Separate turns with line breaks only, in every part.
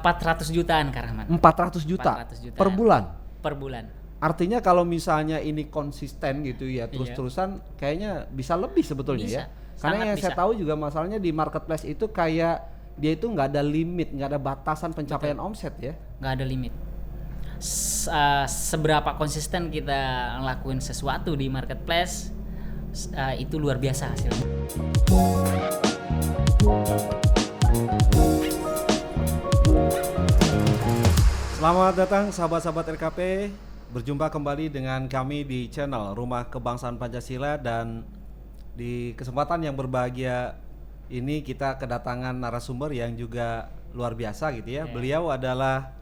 400 jutaan Karaman
400 juta,
400 juta.
per bulan.
per bulan.
Artinya kalau misalnya ini konsisten gitu ya terus-terusan kayaknya bisa lebih sebetulnya
Iya. Bisa,
ya. Karena
sangat
yang saya
bisa.
tahu juga masalahnya di marketplace itu kayak dia itu nggak ada limit, nggak ada batasan pencapaian omset ya.
nggak ada limit. S- uh, seberapa konsisten kita ngelakuin sesuatu di marketplace uh, itu luar biasa hasilnya.
Selamat datang sahabat-sahabat RKP. Berjumpa kembali dengan kami di channel Rumah Kebangsaan Pancasila dan di kesempatan yang berbahagia ini kita kedatangan narasumber yang juga luar biasa gitu ya. Beliau adalah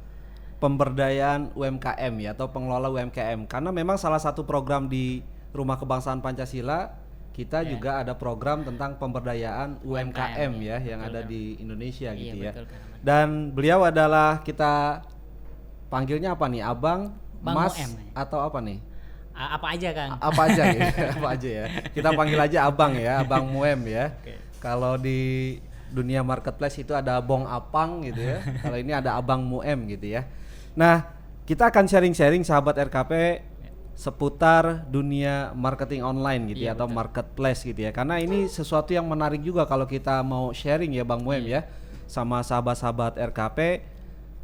pemberdayaan UMKM ya atau pengelola UMKM karena memang salah satu program di Rumah Kebangsaan Pancasila kita juga ada program tentang pemberdayaan UMKM, ya yang ada di Indonesia
Iya,
gitu ya.
betul, Rahman.
Dan beliau adalah kita panggilnya apa nih? Abang,
Bang
Mas
Moem.
atau apa nih?
A- apa aja Kang?
A- Apa aja ya? apa aja ya? Kita panggil aja Abang ya, Abang Muem ya.
Oke.
Kalau di dunia marketplace itu ada Bong Apang gitu ya. Kalau ini ada Abang Muem gitu ya. Nah, kita akan sharing-sharing sahabat RKP seputar dunia marketing online gitu ya
Iya,
atau marketplace gitu ya. Karena ini sesuatu yang menarik juga kalau kita mau sharing ya Bang Muem
Iya.
ya sama sahabat-sahabat RKP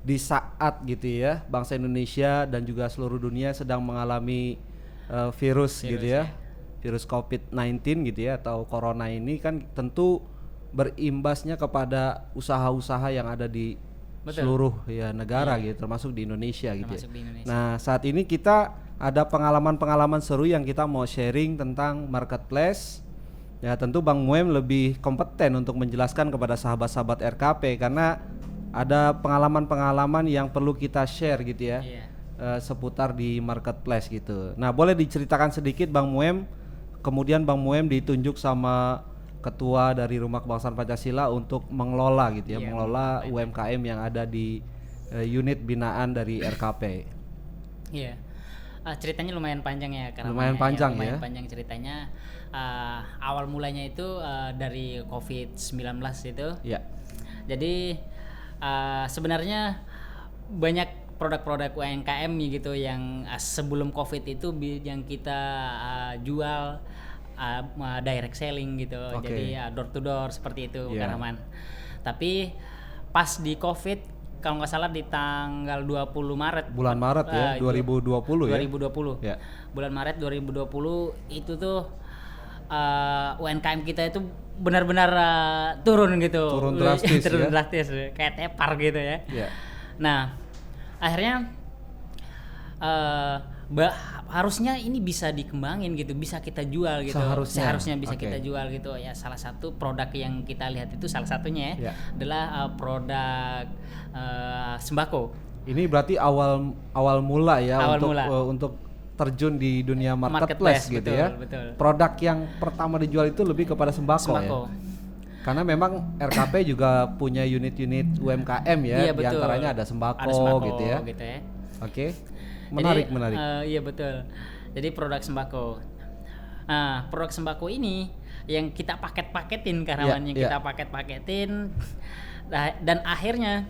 di saat gitu ya bangsa Indonesia dan juga seluruh dunia sedang mengalami eh, virus, gitu ya. Virus COVID-19 gitu ya atau corona ini kan tentu berimbasnya kepada usaha-usaha yang ada di
Betul.
seluruh ya negara gitu termasuk di Indonesia gitu. ya.
Termasuk di Indonesia.
Nah, saat ini kita ada pengalaman-pengalaman seru yang kita mau sharing tentang marketplace. Ya, tentu Bang Muem lebih kompeten untuk menjelaskan kepada sahabat-sahabat RKP karena ada pengalaman-pengalaman yang perlu kita share gitu ya.
Iya.
eh, seputar di marketplace gitu. Nah, boleh diceritakan sedikit Bang Muem kemudian Bang Muem ditunjuk sama ketua dari Rumah Kebangsaan Pancasila untuk mengelola gitu ya,
Iya,
mengelola UMKM yang ada di eh, unit binaan dari RKP.
Iya. Ah, ceritanya lumayan panjang ya karena
Lumayan panjang
lumayan
ya.
panjang ceritanya. Ah, awal mulanya itu ah, dari COVID-19 itu.
Ya.
Jadi ah, sebenarnya banyak produk-produk UMKM gitu yang ah, sebelum Covid itu yang kita ah, jual ah, direct selling gitu.
Oke.
Jadi ah, door to door seperti itu
Iya.
Kang Rahman. Tapi pas di Covid kalau nggak salah di tanggal 20 Maret
Bulan Maret ya,
Ah,
2020 ya.
2020.
Ya.
Bulan Maret 2020 itu tuh uh, UMKM kita itu benar-benar uh, turun gitu.
Turun drastis
turun
ya.
drastis kayak tepar gitu ya.
Ya.
Nah, akhirnya uh, harusnya ini bisa dikembangin gitu, bisa kita jual gitu.
Seharusnya.
bisa
Oke.
kita jual gitu. Ya salah satu produk yang kita lihat itu salah satunya ya,
Ya.
adalah uh, produk uh, sembako.
Ini berarti awal awal mula ya
Awal
untuk
mula.
eh, untuk terjun di dunia marketplace,
Marketplace,
gitu
betul,
ya.
betul.
Produk yang pertama dijual itu lebih kepada sembako,
Sembako.
ya. Karena memang RKP juga punya unit-unit UMKM ya,
Iya,
di antaranya ada sembako,
Ada sembako
gitu ya.
gitu ya.
Oke. Menarik,
Jadi,
menarik.
eh, iya betul. Jadi produk sembako. Nah, produk sembako ini yang kita paket-paketin karyawan
Iya,
yang
iya.
kita paket-paketin Nah, dan akhirnya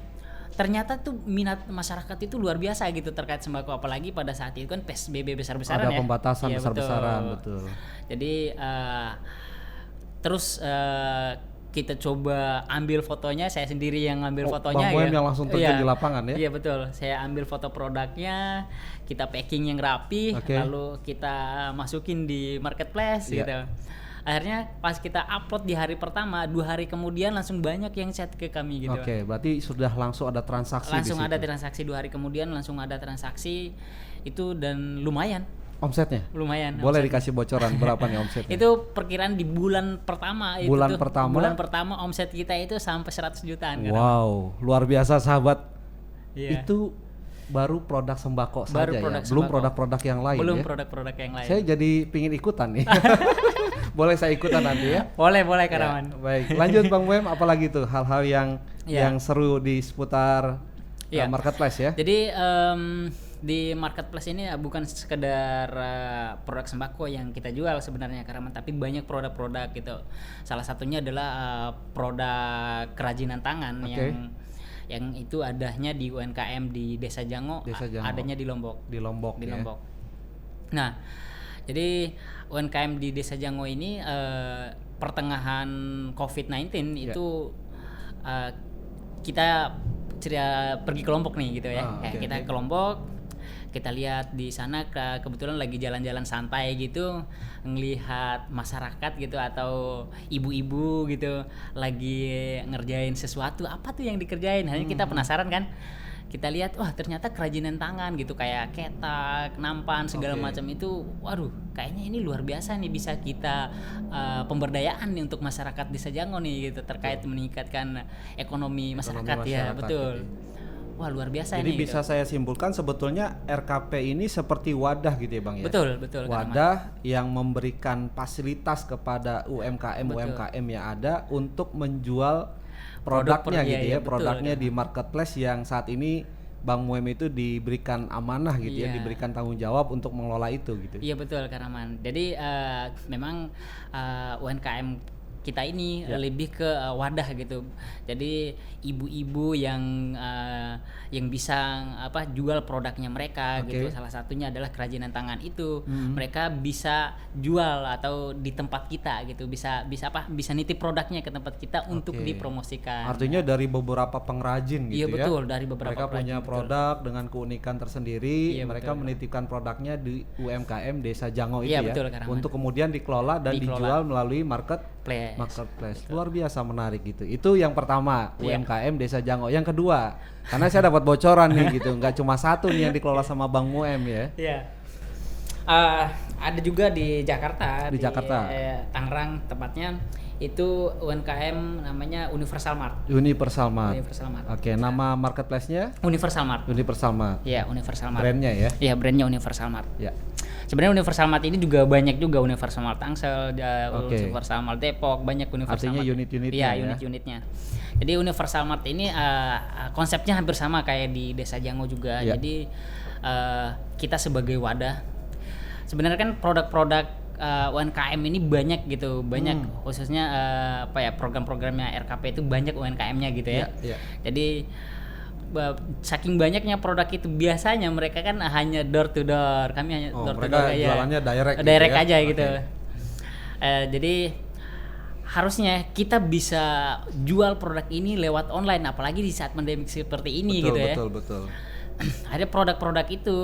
ternyata tuh minat masyarakat itu luar biasa gitu terkait sembako apalagi pada saat itu kan PSBB besar-besaran
ada
ya.
pembatasan
Iya,
besar-besaran,
betul.
betul.
Jadi eh, terus eh, kita coba ambil fotonya, saya sendiri yang ambil
Oh, Bang
fotonya.
Boem
ya.
yang langsung terjun
Iya.
di lapangan ya?
Iya betul. Saya ambil foto produknya, kita packing yang rapi,
Oke.
lalu kita masukin di marketplace
Iya.
gitu. Akhirnya pas kita upload di hari pertama, dua hari kemudian langsung banyak yang chat ke kami gitu.
Oke, berarti sudah langsung ada transaksi
Langsung
di
ada transaksi dua hari kemudian langsung ada transaksi itu dan lumayan,
omsetnya.
lumayan.
Boleh
omset.
dikasih bocoran berapa nih omsetnya?
Itu perkiraan di bulan pertama itu
Bulan
tuh,
pertama?
bulan pertama omset kita itu sampai 100 jutaan kan.
Wow, luar biasa sahabat.
Iya.
Itu baru produk sembako
Baru
saja
produk
ya, belum
sembako.
produk-produk yang lain
Belum
ya.
produk-produk yang lain.
Saya jadi pingin ikutan nih. Boleh saya ikutan nanti ya?
Boleh, boleh
Ya,
Karaman.
baik, lanjut Bang Wem, apalagi tuh hal-hal yang
Iya.
yang seru di seputar
Iya.
uh, marketplace ya?
Jadi em, di marketplace ini eh, bukan sekedar eh, produk sembako yang kita jual sebenarnya Karaman, tapi banyak produk-produk gitu. Salah satunya adalah eh, produk kerajinan tangan
Oke.
yang yang itu adanya di UMKM di Desa Jango,
Desa Jango.
adanya di Lombok.
di Lombok
Di
ya.
Lombok. Nah, jadi UMKM di Desa Jango ini eh, pertengahan COVID-19
Ya.
itu eh, kita ceria pergi ke Lombok nih gitu ya.
Ah,
Ya,
oke,
kita
oke.
ke Lombok, kita lihat di sana ke- kebetulan lagi jalan-jalan santai gitu, ngelihat masyarakat gitu atau ibu-ibu gitu lagi ngerjain sesuatu. Apa tuh yang dikerjain? Hanya
Hmm.
kita penasaran kan? Kita lihat, wah ternyata kerajinan tangan gitu kayak ketak, nampan segala
Oke.
macam itu. Waduh, kayaknya ini luar biasa nih bisa kita uh, pemberdayaan nih untuk masyarakat Desa Jango nih gitu terkait meningkatkan ekonomi masyarakat, ya,
masyarakat
betul.
gitu.
Wah, luar biasa
Jadi
nih.
bisa
gitu.
saya simpulkan sebetulnya RKP ini seperti wadah gitu ya Bang ya.
Betul, betul.
Wadah yang memberikan fasilitas kepada UMKM
Betul.
UMKM yang ada untuk menjual produknya
per-
gitu
iya,
ya,
iya, betul,
produknya
Kak.
di marketplace yang saat ini Bang Muem itu diberikan amanah gitu ya,
Iya.
diberikan tanggung jawab untuk mengelola itu gitu.
Iya betul Kak Rahman. Jadi eh, memang eh, UMKM kita ini
Ya.
lebih ke eh, wadah gitu. Jadi ibu-ibu yang eh, yang bisa apa jual produknya mereka
Oke.
gitu. Salah satunya adalah kerajinan tangan itu.
Mhm.
Mereka bisa jual atau di tempat kita gitu. Bisa bisa apa? Bisa nitip produknya ke tempat kita untuk
Oke.
dipromosikan.
Artinya dari beberapa pengrajin gitu
Iya,
ya.
betul, dari beberapa
Mereka punya
pengrajin, betul.
produk dengan keunikan tersendiri,
Iya,
mereka
betul.
menitipkan produknya di UMKM Desa Jango itu
Iya,
ya.
betul, Kak Rahman.
untuk kemudian dikelola dan
Dikelola.
dijual melalui market
Place.
marketplace. Luar biasa menarik gitu. Itu yang pertama,
Iya.
UMKM Desa Jango. Yang kedua, karena saya dapat bocoran nih gitu, nggak cuma satu nih yang dikelola sama Bang Muem ya.
Iya. Eh, ada juga di Jakarta.
Di Jakarta.
eh, Tangerang tepatnya itu UMKM namanya Universal Mart.
Universal Mart.
Universal Mart.
Oke, nama marketplace-nya
Universal Mart.
Universal Mart.
Iya, Universal Mart.
Brandnya ya.
Iya, brandnya Universal Mart.
Ya.
Sebenarnya Universal Mart ini juga banyak juga Universal Mart Tangsel,
Oke.
Universal Mart Depok, banyak Universal
Artinya
Mart.
unit-unitnya
Iya,
ya.
unit-unitnya. Jadi Universal Mart ini eh, konsepnya hampir sama kayak di Desa Jango juga.
Iya.
Jadi eh, kita sebagai wadah sebenarnya kan produk-produk eh, UMKM ini banyak gitu, banyak
Hmm.
khususnya eh, apa ya program-programnya RKP itu banyak UMKM-nya gitu ya.
Iya, iya.
Jadi saking banyaknya produk itu biasanya mereka kan hanya door to door. Kami hanya
Oh,
door to door aja.
jualannya direct gitu
Direct
ya?
aja gitu.
Oke.
Eh, jadi harusnya kita bisa jual produk ini lewat online apalagi di saat pandemi seperti ini
betul,
gitu ya.
betul, betul.
Ada produk-produk itu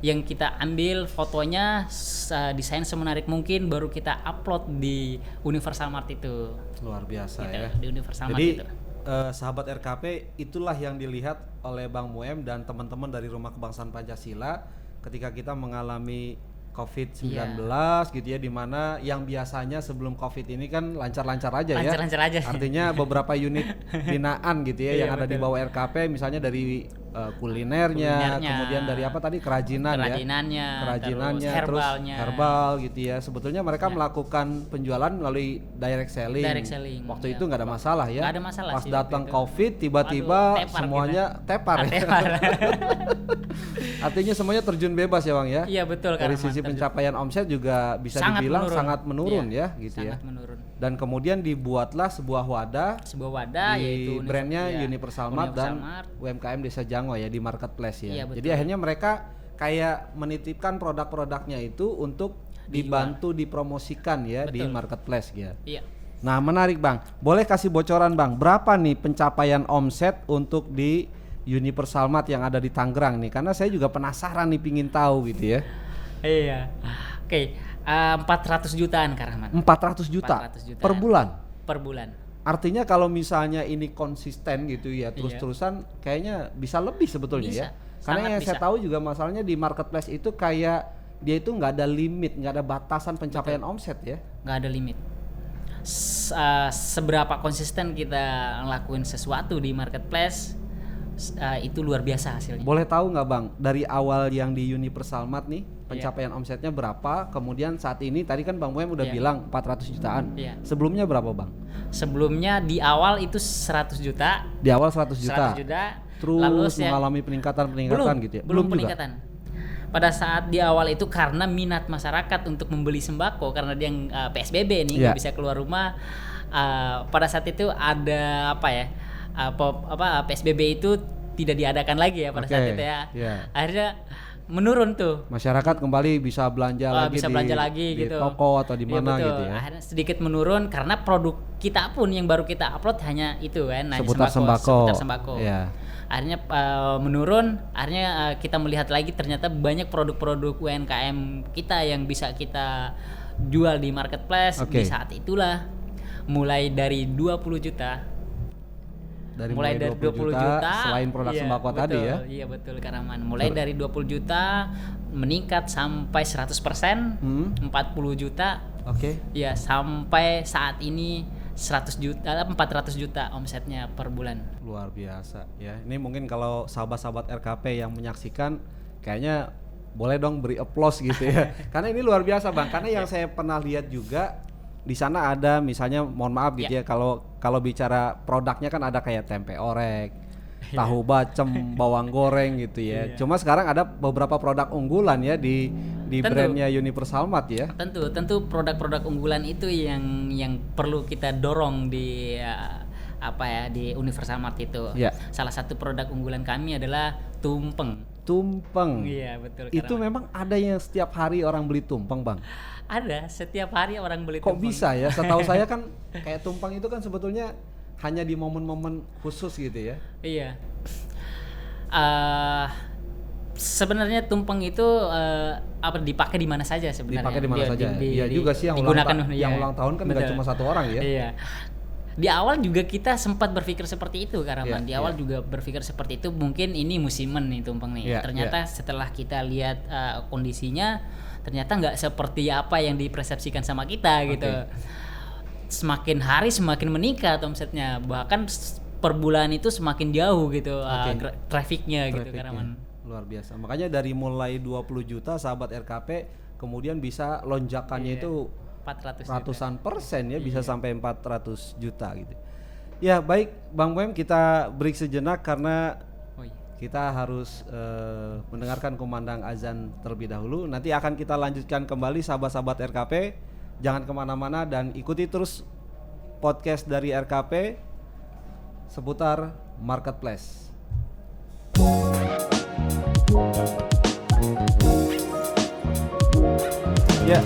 yang kita ambil fotonya eh, desain semenarik mungkin baru kita upload di Universal Mart itu.
Luar biasa
Gitu,
ya.
di Universal Mart
Jadi
itu.
Eh, sahabat RKP itulah yang dilihat oleh Bang Muem dan teman-teman dari Rumah Kebangsaan Pancasila ketika kita mengalami COVID-19 gitu ya di mana yang biasanya sebelum COVID ini kan lancar-lancar aja ya.
Lancar-lancar aja.
Artinya beberapa unit binaan gitu ya
Iya,
yang ada di
betul.
bawah RKP misalnya dari eh, kulinernya,
Kulinernya.
kemudian dari apa tadi kerajinan,
Kerajinannya,
ya. Kerajinannya,
terus herbalnya.
herbal gitu ya. Sebetulnya mereka melakukan penjualan melalui direct selling.
Direct selling,
Waktu
ya.
itu nggak ada masalah ya.
Nggak ada masalah
Pas datang
itu.
COVID tiba-tiba
tepar
semuanya tepar ya.
Tepar.
Artinya semuanya terjun bebas ya, Bang ya.
Iya betul
Dari sisi pencapaian omset juga bisa
Sangat
dibilang
menurun.
sangat menurun
Iya,
ya gitu
sangat
ya.
menurun.
Dan kemudian dibuatlah sebuah wadah
Sebuah wadah
di
yaitu
brandnya
iya,
Universal Mart dan
Mart.
UMKM Desa Jango ya di marketplace ya.
Iya, betul.
Jadi akhirnya mereka kayak menitipkan produk-produknya itu untuk dibantu dipromosikan ya di
Betul.
marketplace ya.
Iya.
Nah menarik bang, boleh kasih bocoran bang, berapa nih pencapaian omset untuk di Universal Mart yang ada di Tangerang nih? Karena saya juga penasaran nih pingin tahu gitu ya.
Iya. Oke, eh, 400 jutaan Kak Rahmat
400 juta,
400 juta.
per bulan.
per bulan.
Artinya kalau misalnya ini konsisten gitu ya, terus-terusan kayaknya bisa lebih sebetulnya
Iya. Bisa,
ya. Karena
sangat
yang saya
bisa.
tahu juga masalahnya di marketplace itu kayak dia itu nggak ada limit, nggak ada batasan pencapaian omset ya.
nggak ada limit. S- eh, seberapa konsisten kita ngelakuin sesuatu di marketplace eh, itu luar biasa hasilnya.
Boleh tahu nggak bang, dari awal yang di Universal Mart nih pencapaian omsetnya berapa? Kemudian saat ini tadi kan bang Boem udah
Iya.
bilang 400 jutaan.
Iya.
Sebelumnya berapa bang?
Sebelumnya di awal itu 100 juta,
Di awal 100 juta.
100 juta.
Terus
lalu yang-
mengalami peningkatan-peningkatan
belum,
gitu ya?
Belum,
juga?
peningkatan. Pada saat di awal itu karena minat masyarakat untuk membeli sembako karena dia uh, PSBB nih nggak
Iya.
bisa keluar rumah. uh, pada saat itu ada apa ya? Uh, pop, apa PSBB itu tidak diadakan lagi ya pada saat
Oke,
itu ya.
iya.
Akhirnya menurun tuh.
Masyarakat kembali bisa belanja
Uh,
lagi
bisa
di,
belanja lagi
di
gitu.
toko atau di
Iya,
mana
betul.
gitu ya.
Akhirnya sedikit menurun karena produk kita pun yang baru kita upload hanya itu kan, hanya
Seputar sembako.
seputar sembako.
Iya.
Akhirnya uh, menurun, akhirnya uh, kita melihat lagi ternyata banyak produk-produk UMKM kita yang bisa kita jual di marketplace
Oke.
di saat itulah mulai dari 20 juta
Dari
mulai dari 20 juta,
selain produk
iya,
sembako tadi ya.
Iya betul Karaman. Mulai dari 20 juta meningkat sampai 100%,
Hmm.
40 juta,
Oke.
ya sampai saat ini 100 juta, 400 juta omsetnya per bulan.
Luar biasa ya. Ini mungkin kalau sahabat-sahabat RKP yang menyaksikan kayaknya boleh dong beri applause gitu ya. Karena ini luar biasa Bang. Karena yang saya pernah lihat juga di sana ada misalnya mohon maaf gitu ya kalau kalau bicara produknya kan ada kayak tempe orek, tahu bacem, bawang goreng gitu ya. Cuma sekarang ada beberapa produk unggulan ya di di
Tentu.
brandnya Universal Mart ya.
Tentu, tentu produk-produk unggulan itu yang yang perlu kita dorong di uh, apa ya di Universal Mart itu.
Ya.
Salah satu produk unggulan kami adalah tumpeng.
Tumpeng.
Iya betul.
Itu memang ada yang setiap hari orang beli tumpeng, Bang.
ada setiap hari orang beli
Kok
tumpeng.
bisa ya? Setahu saya kan kayak tumpeng itu kan sebetulnya hanya di momen-momen khusus gitu ya.
Iya. Eh sebenarnya tumpeng itu eh, apa dipakai di mana saja sebenarnya.
Dipakai di mana saja.
di-
Iya
di-
juga sih yang ulang, ta-
iya.
yang ulang tahun kan nggak cuma satu orang ya.
Iya. Di awal juga kita sempat berpikir seperti itu Karaman.
Iya,
di awal
iya.
juga berpikir seperti itu mungkin ini musiman nih tumpeng nih.
Iya,
ternyata setelah kita lihat eh, kondisinya ternyata nggak seperti apa yang dipersepsikan sama kita gitu. Semakin hari semakin meningkat omsetnya. Bahkan per bulan itu semakin jauh gitu eh,
Oke.
gra- trafficnya gitu
Trafficnya.
Karaman.
Luar biasa. Makanya dari mulai 20 juta sahabat RKP kemudian bisa lonjakannya
Iya.
itu
400 juta.
ratusan persen ya
Iya.
bisa sampai 400 juta gitu. Ya baik Bang Mem kita break sejenak karena
Oh iya.
kita harus eh, mendengarkan kumandang azan terlebih dahulu. Nanti akan kita lanjutkan kembali sahabat-sahabat RKP. Jangan ke mana-mana dan ikuti terus podcast dari RKP seputar marketplace. Ya,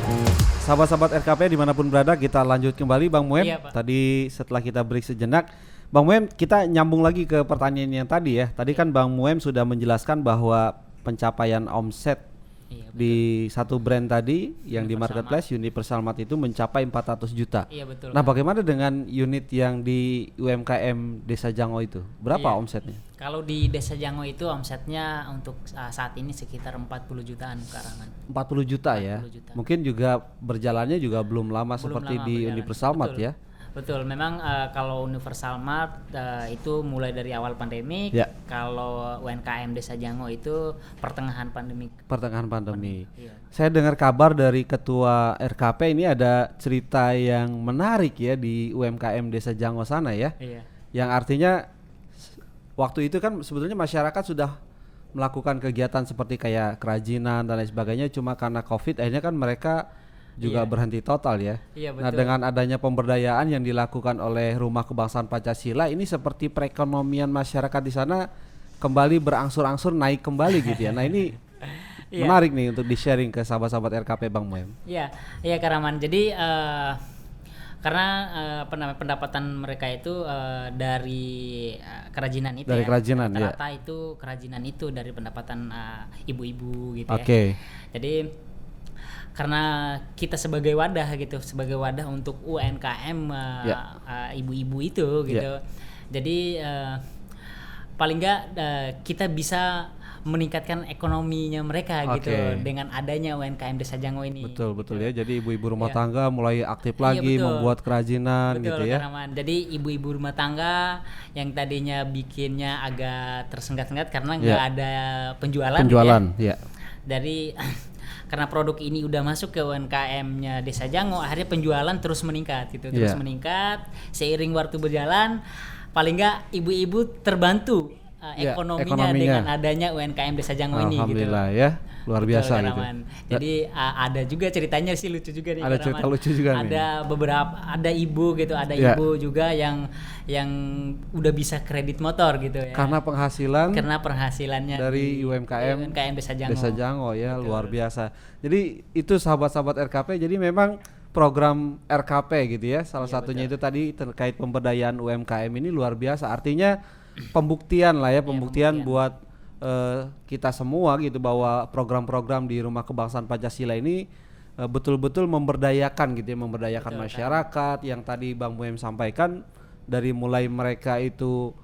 sahabat-sahabat RKP di mana pun berada kita lanjut kembali Bang Muem.
Iya, Pak.
Tadi setelah kita break sejenak, Bang Muem kita nyambung lagi ke pertanyaan yang tadi ya. Tadi kan Bang Muem sudah menjelaskan bahwa pencapaian omset
Iya, betul.
di satu brand tadi yang di marketplace Universal Mart itu mencapai 400 juta.
Iya betul.
Nah, bagaimana dengan unit yang di UMKM Desa Jango itu? Berapa
Iya.
omsetnya?
Kalau di Desa Jango itu omsetnya untuk uh, saat ini sekitar 40 jutaan Karaman.
40 juta ya.
40 juta.
Mungkin juga berjalannya juga belum lama
Belum
seperti
lama
di
berjalan.
Universal Mart ya.
Betul, memang uh, kalau Universal Mart uh, itu mulai dari awal pandemi.
Ya.
Kalau UMKM Desa Jango itu pertengahan pandemi.
Pertengahan pandemi.
Iya.
Saya dengar kabar dari ketua RKP ini ada cerita yang menarik ya di UMKM Desa Jango sana ya.
Iya.
Yang artinya waktu itu kan sebetulnya masyarakat sudah melakukan kegiatan seperti kayak kerajinan dan lain sebagainya cuma karena Covid akhirnya kan mereka juga
Iya.
berhenti total ya.
Iya,
Nah,
betul.
dengan adanya pemberdayaan yang dilakukan oleh Rumah Kebangsaan Pancasila ini seperti perekonomian masyarakat di sana kembali berangsur-angsur naik kembali gitu ya. Nah, ini
Iya.
menarik nih untuk di-sharing ke sahabat-sahabat RKP Bang Moem.
Iya, iya Karaman. Jadi eh, karena eh, apa namanya, pendapatan mereka itu eh, dari eh, kerajinan itu
Dari
ya.
kerajinan, ya.
Rata-rata itu kerajinan itu dari pendapatan ibu-ibu gitu
Oke.
ya. Jadi karena kita sebagai wadah gitu, sebagai wadah untuk UMKM
Ya.
ibu-ibu itu gitu. Jadi eh, paling nggak eh, kita bisa meningkatkan ekonominya mereka gitu
Oke.
dengan adanya UMKM Desa Jango ini.
Betul betul ya. Jadi ibu-ibu rumah
Iya.
tangga mulai aktif
Iya,
lagi
betul.
membuat kerajinan
Betul,
gitu ya.
Karaman. Jadi ibu-ibu rumah tangga yang tadinya bikinnya agak tersengat-sengat karena nggak
Iya.
ada penjualan. gitu
Penjualan,
ya.
ya.
Dari karena produk ini udah masuk ke UMKM-nya Desa Jango, akhirnya penjualan terus meningkat gitu, terus
Iya.
meningkat. Seiring waktu berjalan, paling nggak ibu-ibu terbantu uh,
Ya,
ekonominya,
ekonominya.
dengan adanya UMKM Desa Jango ini gitu.
Alhamdulillah ya, luar
Betul,
biasa gitu.
Rahman. Jadi uh, ada juga ceritanya sih lucu juga nih.
Ada cerita lucu juga nih.
Ada beberapa ada ibu gitu, ada
Ya.
ibu juga yang yang udah bisa kredit motor gitu ya.
Karena penghasilan
Karena penghasilannya
dari
di
UMKM
UMKM Desa Jango.
Desa Jango ya luar biasa. Jadi itu sahabat-sahabat RKP. Jadi memang program RKP gitu ya. Salah
Iya,
satunya itu tadi terkait pemberdayaan UMKM ini luar biasa. Artinya pembuktian lah ya,
Iya,
pembuktian buat eh, kita semua gitu bahwa program-program di Rumah Kebangsaan Pancasila ini eh, betul-betul memberdayakan gitu ya, memberdayakan
Betul,
masyarakat. Yang tadi Bang Muem sampaikan dari mulai mereka itu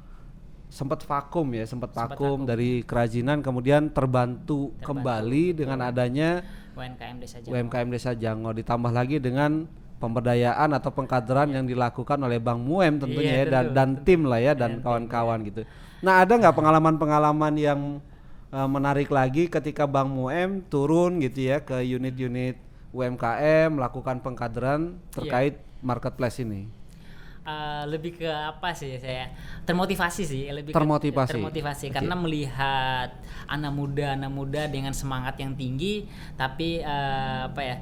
sempat vakum ya, sempat
Sempat
vakum dari kerajinan kemudian terbantu, kembali dengan adanya
UMKM Desa Jango.
UMKM Desa Jango ditambah lagi dengan pemberdayaan atau pengkaderan yang dilakukan oleh Bang Muem tentunya
Iya,
ya dan
tentu,
dan
tentu.
tim lah ya dan kawan-kawan gitu. Nah, ada nggak pengalaman-pengalaman yang eh, menarik lagi ketika Bang Muem turun gitu ya ke unit-unit UMKM melakukan pengkaderan terkait marketplace ini?
Uh, lebih ke apa sih saya termotivasi sih lebih ke-
Termotivasi.
termotivasi
Oke.
karena melihat anak muda anak muda dengan semangat yang tinggi tapi uh, apa ya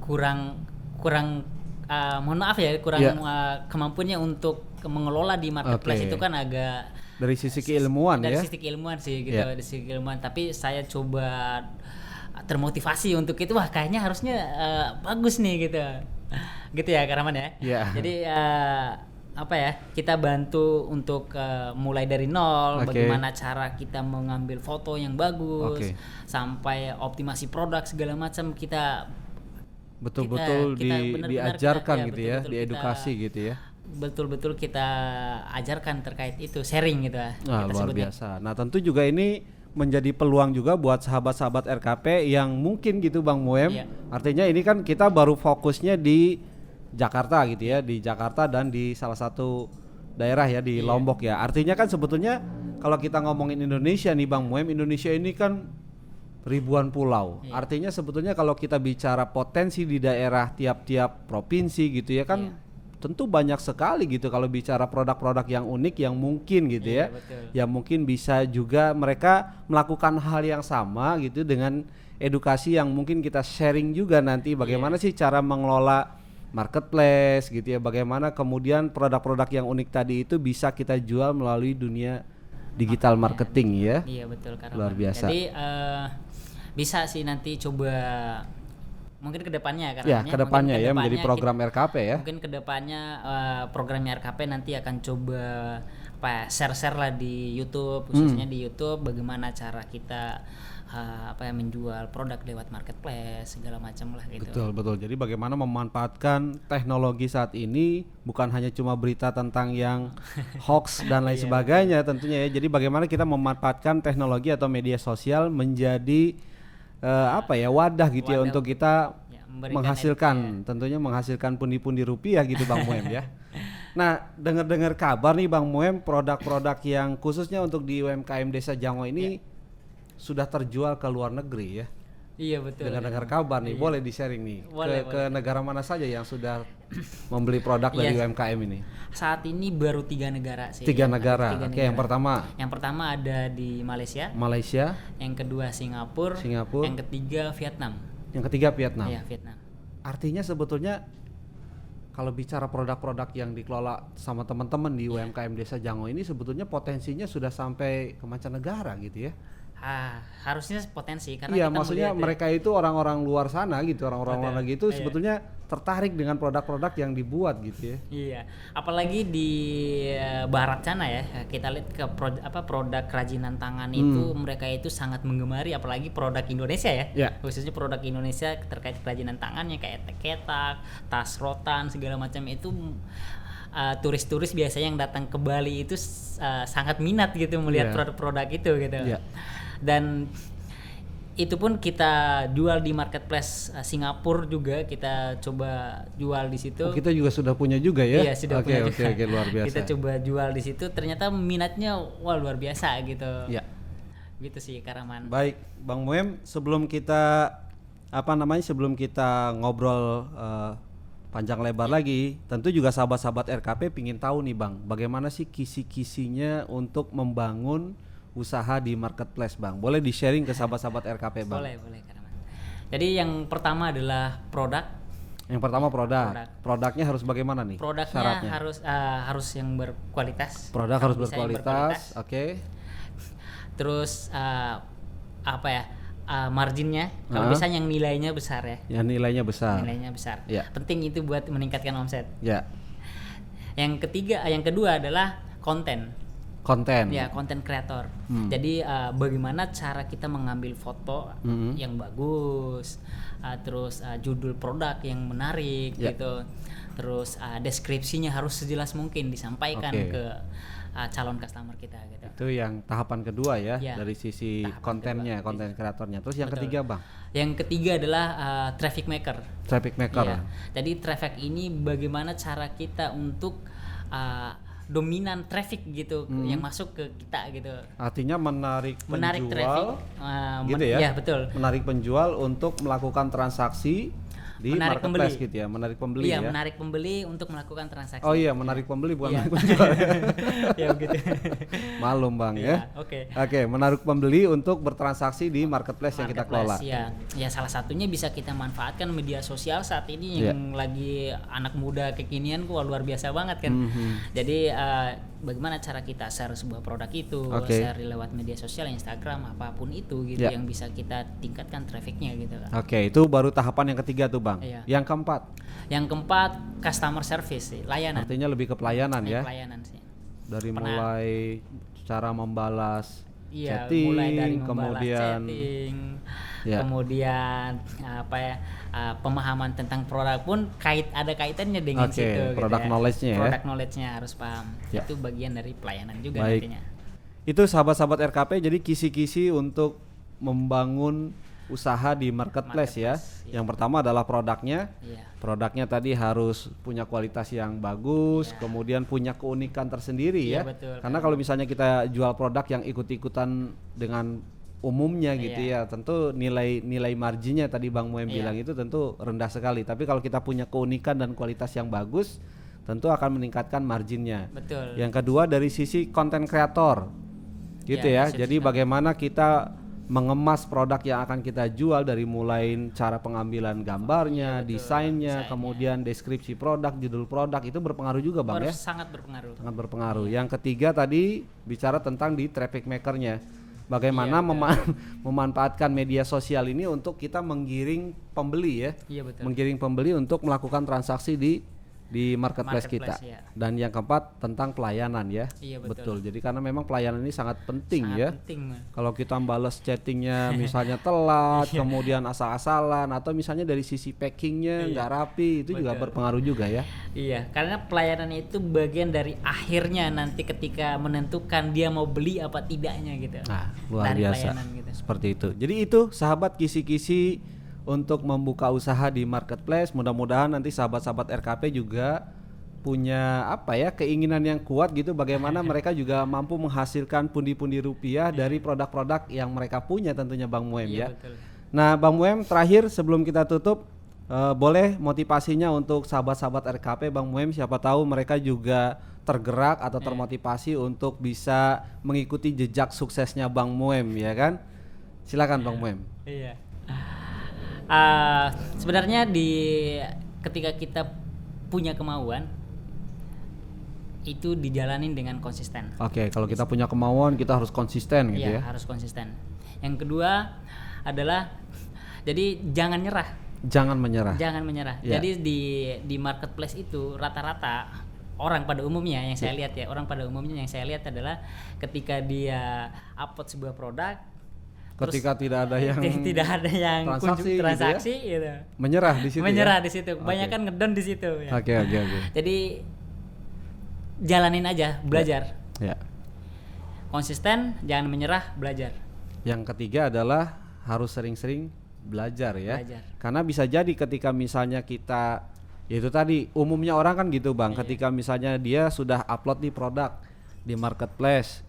kurang kurang uh, mohon maaf ya kurang
Ya.
uh, kemampuannya untuk mengelola di marketplace
Oke.
itu kan agak
Dari sisi keilmuan
dari
ya.
sisi keilmuan sih gitu
Ya.
dari sisi keilmuan tapi saya coba termotivasi untuk itu wah kayaknya harusnya eh, bagus nih gitu gitu ya Karaman ya
Ya.
jadi eh, apa ya kita bantu untuk eh, mulai dari nol
Oke.
bagaimana cara kita mengambil foto yang bagus
Oke.
sampai optimasi produk segala macam kita
Betul-betul
kita- kita
di, diajarkan
kita- ya,
gitu ya, diedukasi
kita-
gitu ya.
betul-betul kita ajarkan terkait itu sharing gitu
Nah,
kita
luar
sebutnya.
biasa. Nah, tentu juga ini menjadi peluang juga buat sahabat-sahabat RKP yang mungkin gitu Bang Muem.
Iya.
Artinya ini kan kita baru fokusnya di Jakarta gitu ya, di Jakarta dan di salah satu daerah ya di
Iya.
Lombok ya. Artinya kan sebetulnya kalau kita ngomongin Indonesia nih Bang Muem, Indonesia ini kan ribuan pulau.
Iya.
Artinya sebetulnya kalau kita bicara potensi di daerah tiap-tiap provinsi gitu ya kan
Iya.
tentu banyak sekali gitu kalau bicara produk-produk yang unik yang mungkin gitu ya
Iya, betul.
yang mungkin bisa juga mereka melakukan hal yang sama gitu dengan edukasi yang mungkin kita sharing juga nanti bagaimana
Iya.
sih cara mengelola marketplace gitu ya bagaimana kemudian produk-produk yang unik tadi itu bisa kita jual melalui dunia digital marketing ya
Iya betul Kak
Luar biasa.
Jadi eh, bisa sih nanti coba mungkin ke depannya Kak
ya ke
depannya
ya menjadi program RKP ya
kita- Mungkin ke depannya eh, programnya RKP nanti akan coba apa ya, share-share lah di YouTube khususnya
Hmm.
di YouTube bagaimana cara kita eh, apa ya menjual produk lewat marketplace segala macam lah gitu.
Betul betul. Jadi bagaimana memanfaatkan teknologi saat ini bukan hanya cuma berita tentang yang hoax dan lain
Iya,
sebagainya tentunya ya. Jadi bagaimana kita memanfaatkan teknologi atau media sosial menjadi eh, apa ya wadah gitu ya
Wadah
untuk kita
ya,
menghasilkan tentunya menghasilkan pundi-pundi rupiah gitu Bang Muem ya. Nah, dengar-dengar kabar nih Bang Muem produk-produk yang khususnya untuk di UMKM Desa Jango ini sudah terjual ke luar negeri ya.
Iya betul.
Dengan dengar kabar nih, boleh di-sharing nih
Boleh,
ke, ke negara mana saja yang sudah membeli produk dari
Iya.
UMKM ini?
Saat ini baru tiga negara sih.
Tiga
Yang-
negara.
tiga
Oke, yang
negara.
pertama
Yang pertama ada di Malaysia,
Malaysia,
yang kedua Singapura,
Singapura.
yang ketiga Vietnam.
yang ketiga Vietnam.
Iya, Vietnam.
Artinya sebetulnya kalau bicara produk-produk yang dikelola sama teman-teman di UMKM Desa Jango ini sebetulnya potensinya sudah sampai ke mancanegara gitu ya.
Ah, harusnya potensi karena
Iya,
kita
maksudnya
melihat ya,
mereka itu orang-orang luar sana gitu, orang-orang luar negeri itu
Iya.
sebetulnya tertarik dengan produk-produk yang dibuat gitu ya.
Iya, apalagi di eh, barat sana ya, kita lihat ke pro- apa produk kerajinan tangan itu mereka itu sangat menggemari apalagi produk Indonesia ya.
Ya.
Khususnya produk Indonesia terkait kerajinan tangannya kayak ketak, tas rotan segala macam itu eh, turis-turis biasanya yang datang ke Bali itu eh, sangat minat gitu melihat
Iya.
produk-produk itu gitu.
Iya.
Dan itu pun kita jual di marketplace eh, Singapura juga kita coba jual di situ.
Oh, kita juga sudah punya juga ya.
Iya sudah
Oke,
punya
oke,
juga.
oke, luar biasa.
Kita coba jual di situ ternyata minatnya wah luar biasa gitu.
Ya.
Gitu sih Karaman.
Baik, Bang Muem, sebelum kita apa namanya sebelum kita ngobrol eh, panjang lebar lagi, tentu juga sahabat-sahabat RKP pingin tahu nih Bang, bagaimana sih kisi-kisinya untuk membangun usaha di marketplace bang? Boleh di sharing ke sahabat-sahabat RKP bang?
Boleh, boleh. Jadi yang pertama adalah produk.
Yang pertama produk.
Produk.
Produknya harus bagaimana nih?
Produknya
Syaratnya.
harus eh, harus yang berkualitas.
Produk harus
yang
berkualitas. Oke.
Terus eh, apa ya? eh, marginnya kalau
Ah.
bisa yang nilainya besar ya.
Yang nilainya besar.
Nilainya besar.
Ya.
Penting itu buat meningkatkan omset.
Ya.
Yang ketiga, yang kedua adalah konten.
Konten.
Ya, konten kreator.
Hmm.
Jadi uh, bagaimana cara kita mengambil foto
Mhm.
yang bagus, uh, terus uh, judul produk yang menarik
Ya.
gitu. Terus uh, deskripsinya harus sejelas mungkin disampaikan
Oke.
ke uh, calon customer kita gitu.
Itu yang tahapan kedua ya,
Ya.
dari sisi kontennya,
kedua.
konten kreatornya. Terus yang
Betul.
ketiga bang,
Yang ketiga adalah uh, traffic maker.
traffic maker.
Iya. Jadi traffic ini bagaimana cara kita untuk uh, dominan traffic gitu
Hmm.
yang masuk ke kita gitu.
Artinya menarik
Menarik traffic.
penjual,
uh,
gitu
men-
ya?
Iya, betul.
Menarik penjual untuk melakukan transaksi di
Menarik
marketplace
pembeli.
gitu ya, menarik pembeli
Iya,
ya.
menarik pembeli untuk melakukan transaksi.
Oh iya, menarik pembeli bukan
Iya.
menarik penjual. ya.
ya begitu.
Malum bang ya.
Iya, oke.
Oke, menarik pembeli untuk bertransaksi di marketplace, yang kita kelola.
Marketplace, Ya, ya salah satunya bisa kita manfaatkan media sosial saat ini
Iya.
yang lagi anak muda kekinian kok luar biasa banget kan.
Mhm.
Jadi eh, bagaimana cara kita share sebuah produk itu,
Oke.
share lewat media sosial, Instagram apa pun itu gitu
Ya.
yang bisa kita tingkatkan trafficnya gitu kan.
Oke, itu baru tahapan yang ketiga tuh bang.
Iya.
Yang keempat,
Yang keempat customer service, sih, layanan.
artinya lebih ke pelayanan ya.
Pelayanan sih.
Dari
Pernah-
mulai cara membalas
Iya,
chatting,
mulai dari
kemudian
chatting,
Ya.
kemudian apa ya uh, pemahaman tentang produk pun kait ada kaitannya dengan
Oke,
situ. gitu
product
ya.
knowledge-nya ya.
Product knowledge-nya harus paham.
Ya.
Itu bagian dari pelayanan juga
Baik.
nantinya.
itu sahabat-sahabat RKP jadi kisi-kisi untuk membangun usaha di marketplace, ya.
Marketplace, iya.
Yang pertama adalah produknya.
Iya.
Produknya tadi harus punya kualitas yang bagus, kemudian punya keunikan tersendiri
Iya,
ya.
betul.
Karena kalau misalnya kita jual produk yang ikut-ikutan dengan umumnya gitu ya, tentu nilai nilai marginnya tadi Bang Muem
Iya.
bilang itu tentu rendah sekali. Tapi kalau kita punya keunikan dan kualitas yang bagus, tentu akan meningkatkan marginnya.
Betul.
Yang kedua dari sisi konten kreator, gitu
Ya,
ya.
situ
Jadi bagaimana kita mengemas produk yang akan kita jual dari mulai cara pengambilan gambarnya, desainnya,
desainnya.
kemudian deskripsi produk, judul produk itu berpengaruh juga bang ya,
sangat berpengaruh.
sangat berpengaruh. Yang ketiga tadi bicara tentang di traffic makernya, bagaimana
Iya,
mema- memanfaatkan media sosial ini untuk kita menggiring pembeli ya,
Iya betul.
menggiring pembeli untuk melakukan transaksi di di marketplace,
Marketplace,
kita.
ya.
Dan yang keempat tentang pelayanan ya.
Iya, betul.
Jadi karena memang pelayanan ini sangat penting
Sangat
ya.
penting.
Kalau kita balas chattingnya misalnya telat,
Iya.
kemudian asal-asalan, atau misalnya dari sisi packingnya nggak rapi, itu juga
Betul.
berpengaruh juga ya.
Iya, karena pelayanan itu bagian dari akhirnya nanti ketika menentukan dia mau beli apa tidaknya gitu.
Nah, luar
Dari
biasa.
pelayanan gitu.
Seperti itu. Jadi itu sahabat kisi-kisi untuk membuka usaha di marketplace. Mudah-mudahan nanti sahabat-sahabat RKP juga punya apa ya keinginan yang kuat gitu bagaimana mereka juga mampu menghasilkan pundi-pundi rupiah dari produk-produk yang mereka punya tentunya Bang Muem ya.
Iya, betul.
Nah, Bang Muem terakhir sebelum kita tutup eh, boleh motivasinya untuk sahabat-sahabat RKP Bang Muem siapa tahu mereka juga tergerak atau termotivasi untuk bisa mengikuti jejak suksesnya Bang Muem ya kan? Silakan Bang Muem.
Iya. Ah, sebenarnya di ketika kita punya kemauan itu dijalanin dengan konsisten.
Oke, kalau kita punya kemauan kita harus konsisten gitu
Iya,
ya.
harus konsisten. Yang kedua adalah jadi jangan nyerah,
Jangan menyerah.
jangan menyerah.
Iya.
Jadi di di marketplace itu rata-rata orang pada umumnya yang
Iya.
saya lihat ya, orang pada umumnya yang saya lihat adalah ketika dia upload sebuah produk terus
Ketika tidak ada yang
tidak ada yang
transaksi
kunjung
gitu ya?
transaksi gitu.
menyerah di situ. ya?
Menyerah di situ. Kebanyakan ngedon di situ ya.
Oke, oke, oke.
Jadi jalanin aja, belajar.
Ya.
Konsisten, jangan menyerah, belajar.
Yang ketiga adalah harus sering-sering belajar ya.
Belajar.
Karena bisa jadi ketika misalnya kita ya itu tadi umumnya orang kan gitu Bang,
Iya.
ketika misalnya dia sudah upload di produk di marketplace.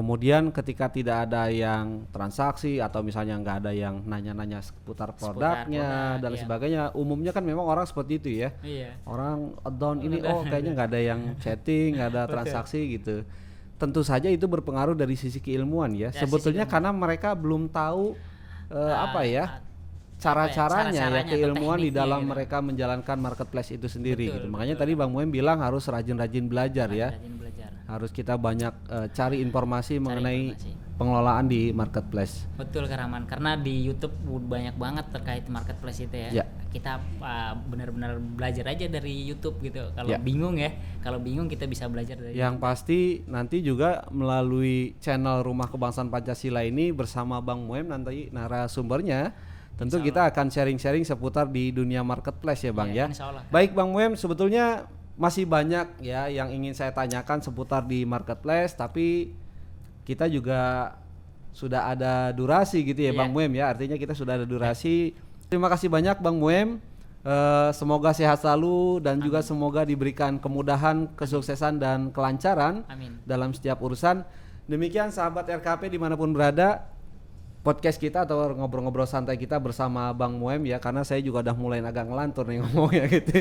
Kemudian ketika tidak ada yang transaksi atau misalnya nggak ada yang nanya-nanya seputar
Seputar
produknya
produk,
dan
iya.
sebagainya, umumnya kan memang orang seperti itu ya.
Iya.
Orang down ini oh kayaknya nggak ada yang chatting, nggak ada
Betul.
transaksi gitu. tentu saja itu berpengaruh dari sisi keilmuan ya.
Ya,
Sebetulnya karena mereka belum tahu eh, apa ya
ah,
cara-caranya ya
cara-caranya atau
keilmuan di dalam
gitu.
mereka menjalankan marketplace itu sendiri
Betul,
gitu. Makanya tadi Bang Muem bilang harus rajin-rajin belajar ya.
rajin belajar.
Harus kita banyak eh, cari informasi mengenai
informasi.
pengelolaan di marketplace.
Betul Karaman, karena di YouTube banyak banget terkait marketplace itu ya.
Ya.
Kita uh, benar-benar belajar aja dari YouTube gitu. Kalau
Ya.
bingung ya, kalau bingung kita bisa belajar dari
Yang pasti nanti juga melalui channel Rumah Kebangsaan Pancasila ini bersama Bang Muem nanti narasumbernya tentu kita akan sharing-sharing seputar di dunia marketplace ya Bang
Ya,
ya.
Allah.
Baik Bang Muem sebetulnya masih banyak ya yang ingin saya tanyakan seputar di marketplace tapi kita juga sudah ada durasi gitu ya
Iya.
Bang Muem ya artinya kita sudah ada durasi. Terima kasih banyak Bang Muem. Eh, semoga sehat selalu dan juga semoga diberikan kemudahan, kesuksesan dan kelancaran
Amin.
dalam setiap urusan. Demikian sahabat RKP di mana pun berada, podcast kita atau ngobrol-ngobrol santai kita bersama Bang Muem ya, karena saya juga udah mulai agak ngelantur nih ngomongnya gitu.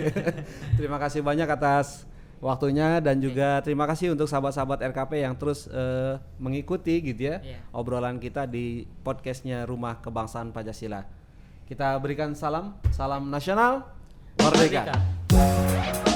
terima kasih banyak atas waktunya dan juga terima kasih untuk sahabat-sahabat RKP yang terus eh, mengikuti gitu ya
Iya.
obrolan kita di podcastnya Rumah Kebangsaan Pancasila. Kita berikan salam, salam nasional, merdeka.
Merdeka.